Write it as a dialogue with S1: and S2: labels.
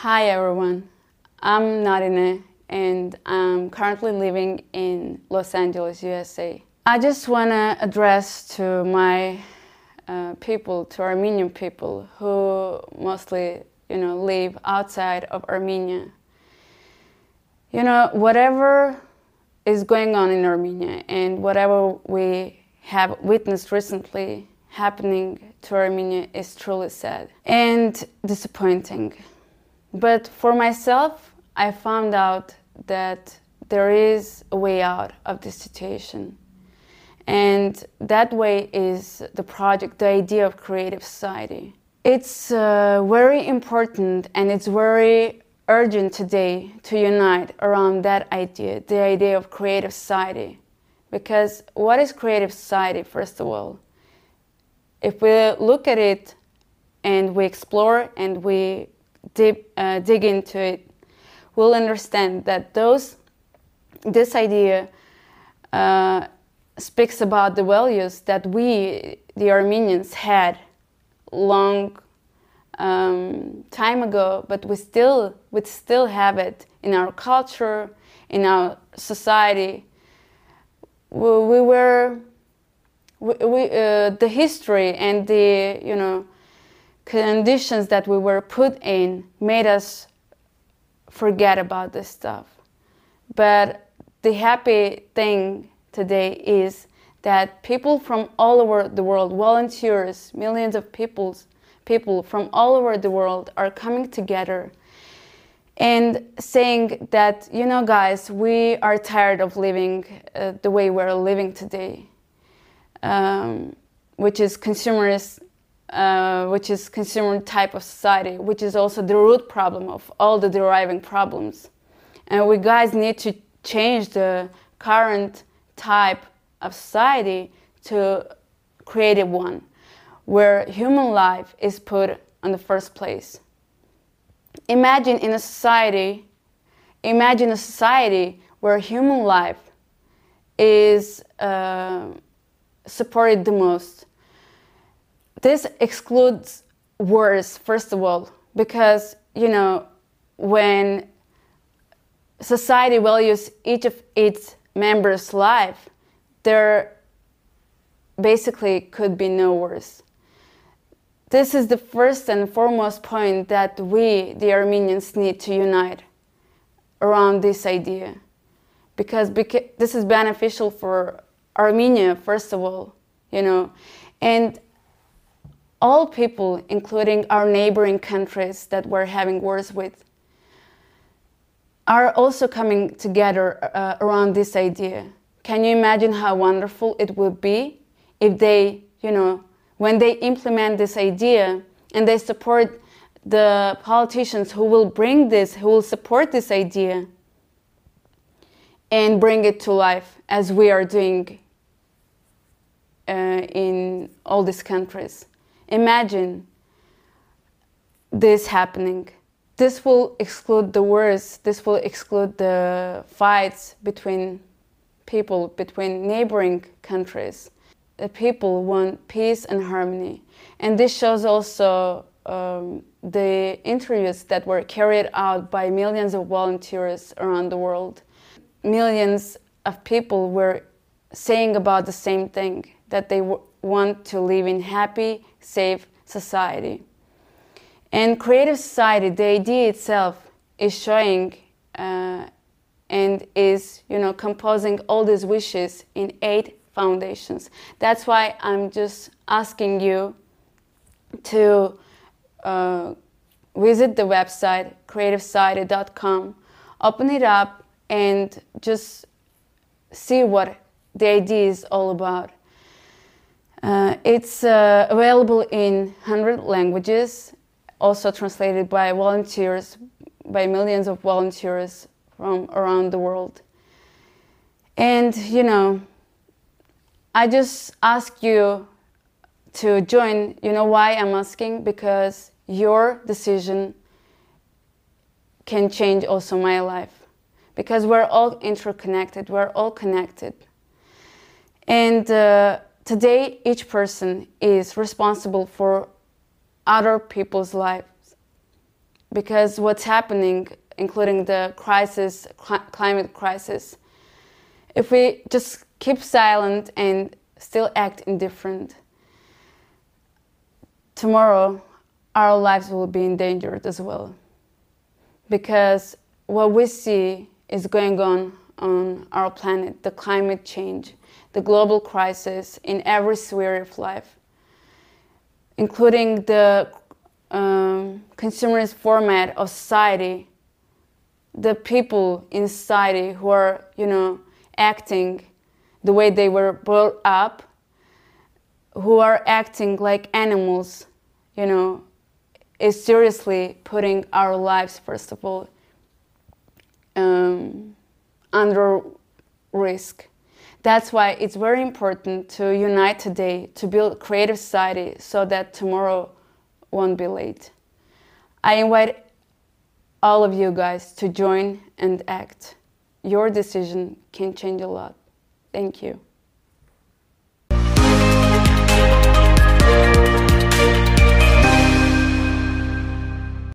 S1: Hi everyone, I'm Narine and I'm currently living in Los Angeles, USA. I just want to address to my uh, people, to Armenian people who mostly, you know, live outside of Armenia. You know, whatever is going on in Armenia and whatever we have witnessed recently happening to Armenia is truly sad and disappointing. But for myself, I found out that there is a way out of this situation. And that way is the project, the idea of creative society. It's uh, very important and it's very urgent today to unite around that idea, the idea of creative society. Because what is creative society, first of all? If we look at it and we explore and we dip, uh, dig into it, we'll understand that those, this idea uh, speaks about the values that we, the Armenians, had long um, time ago, but we still we still have it in our culture, in our society. We, we were we, we uh, the history and the you know conditions that we were put in made us forget about this stuff. But the happy thing today is that people from all over the world, volunteers, millions of peoples people from all over the world are coming together and saying that, you know, guys, we are tired of living uh, the way we're living today, um, which is consumerist, uh, which is consumer type of society, which is also the root problem of all the deriving problems. And we guys need to change the current type of society to creative one where human life is put on the first place. Imagine in a society, imagine a society where human life is uh, supported the most. This excludes wars, first of all, because, you know, when society values each of its members' life, there basically could be no wars this is the first and foremost point that we, the Armenians, need to unite around this idea. Because this is beneficial for Armenia, first of all, you know, and all people, including our neighboring countries that we're having wars with, are also coming together uh, around this idea. Can you imagine how wonderful it would be if they, you know, when they implement this idea and they support the politicians who will bring this, who will support this idea and bring it to life as we are doing uh, in all these countries. Imagine this happening. This will exclude the wars, this will exclude the fights between people, between neighboring countries the people want peace and harmony. And this shows also um, the interviews that were carried out by millions of volunteers around the world. Millions of people were saying about the same thing, that they want to live in happy, safe society. And creative society, the idea itself is showing uh, and is, you know, composing all these wishes in eight foundations. That's why I'm just asking you to uh, visit the website creativesociety.com, open it up, and just see what the idea is all about. Uh, it's uh, available in 100 languages, also translated by volunteers, by millions of volunteers from around the world. And, you know, I just ask you to join. You know why I'm asking? Because your decision can change also my life. Because we're all interconnected, we're all connected. And uh, today, each person is responsible for other people's lives. because what's happening, including the crisis, cl climate crisis, if we just keep silent and still act indifferent, tomorrow our lives will be endangered as well. Because what we see is going on on our planet, the climate change, the global crisis in every sphere of life, including the um, consumerist format of society, the people in society who are, you know, acting the way they were brought up, who are acting like animals, you know, is seriously putting our lives, first of all, um, under risk. That's why it's very important to unite today to build creative society so that tomorrow won't be late. I invite all of you guys to join and act. Your decision can change a lot. Thank you.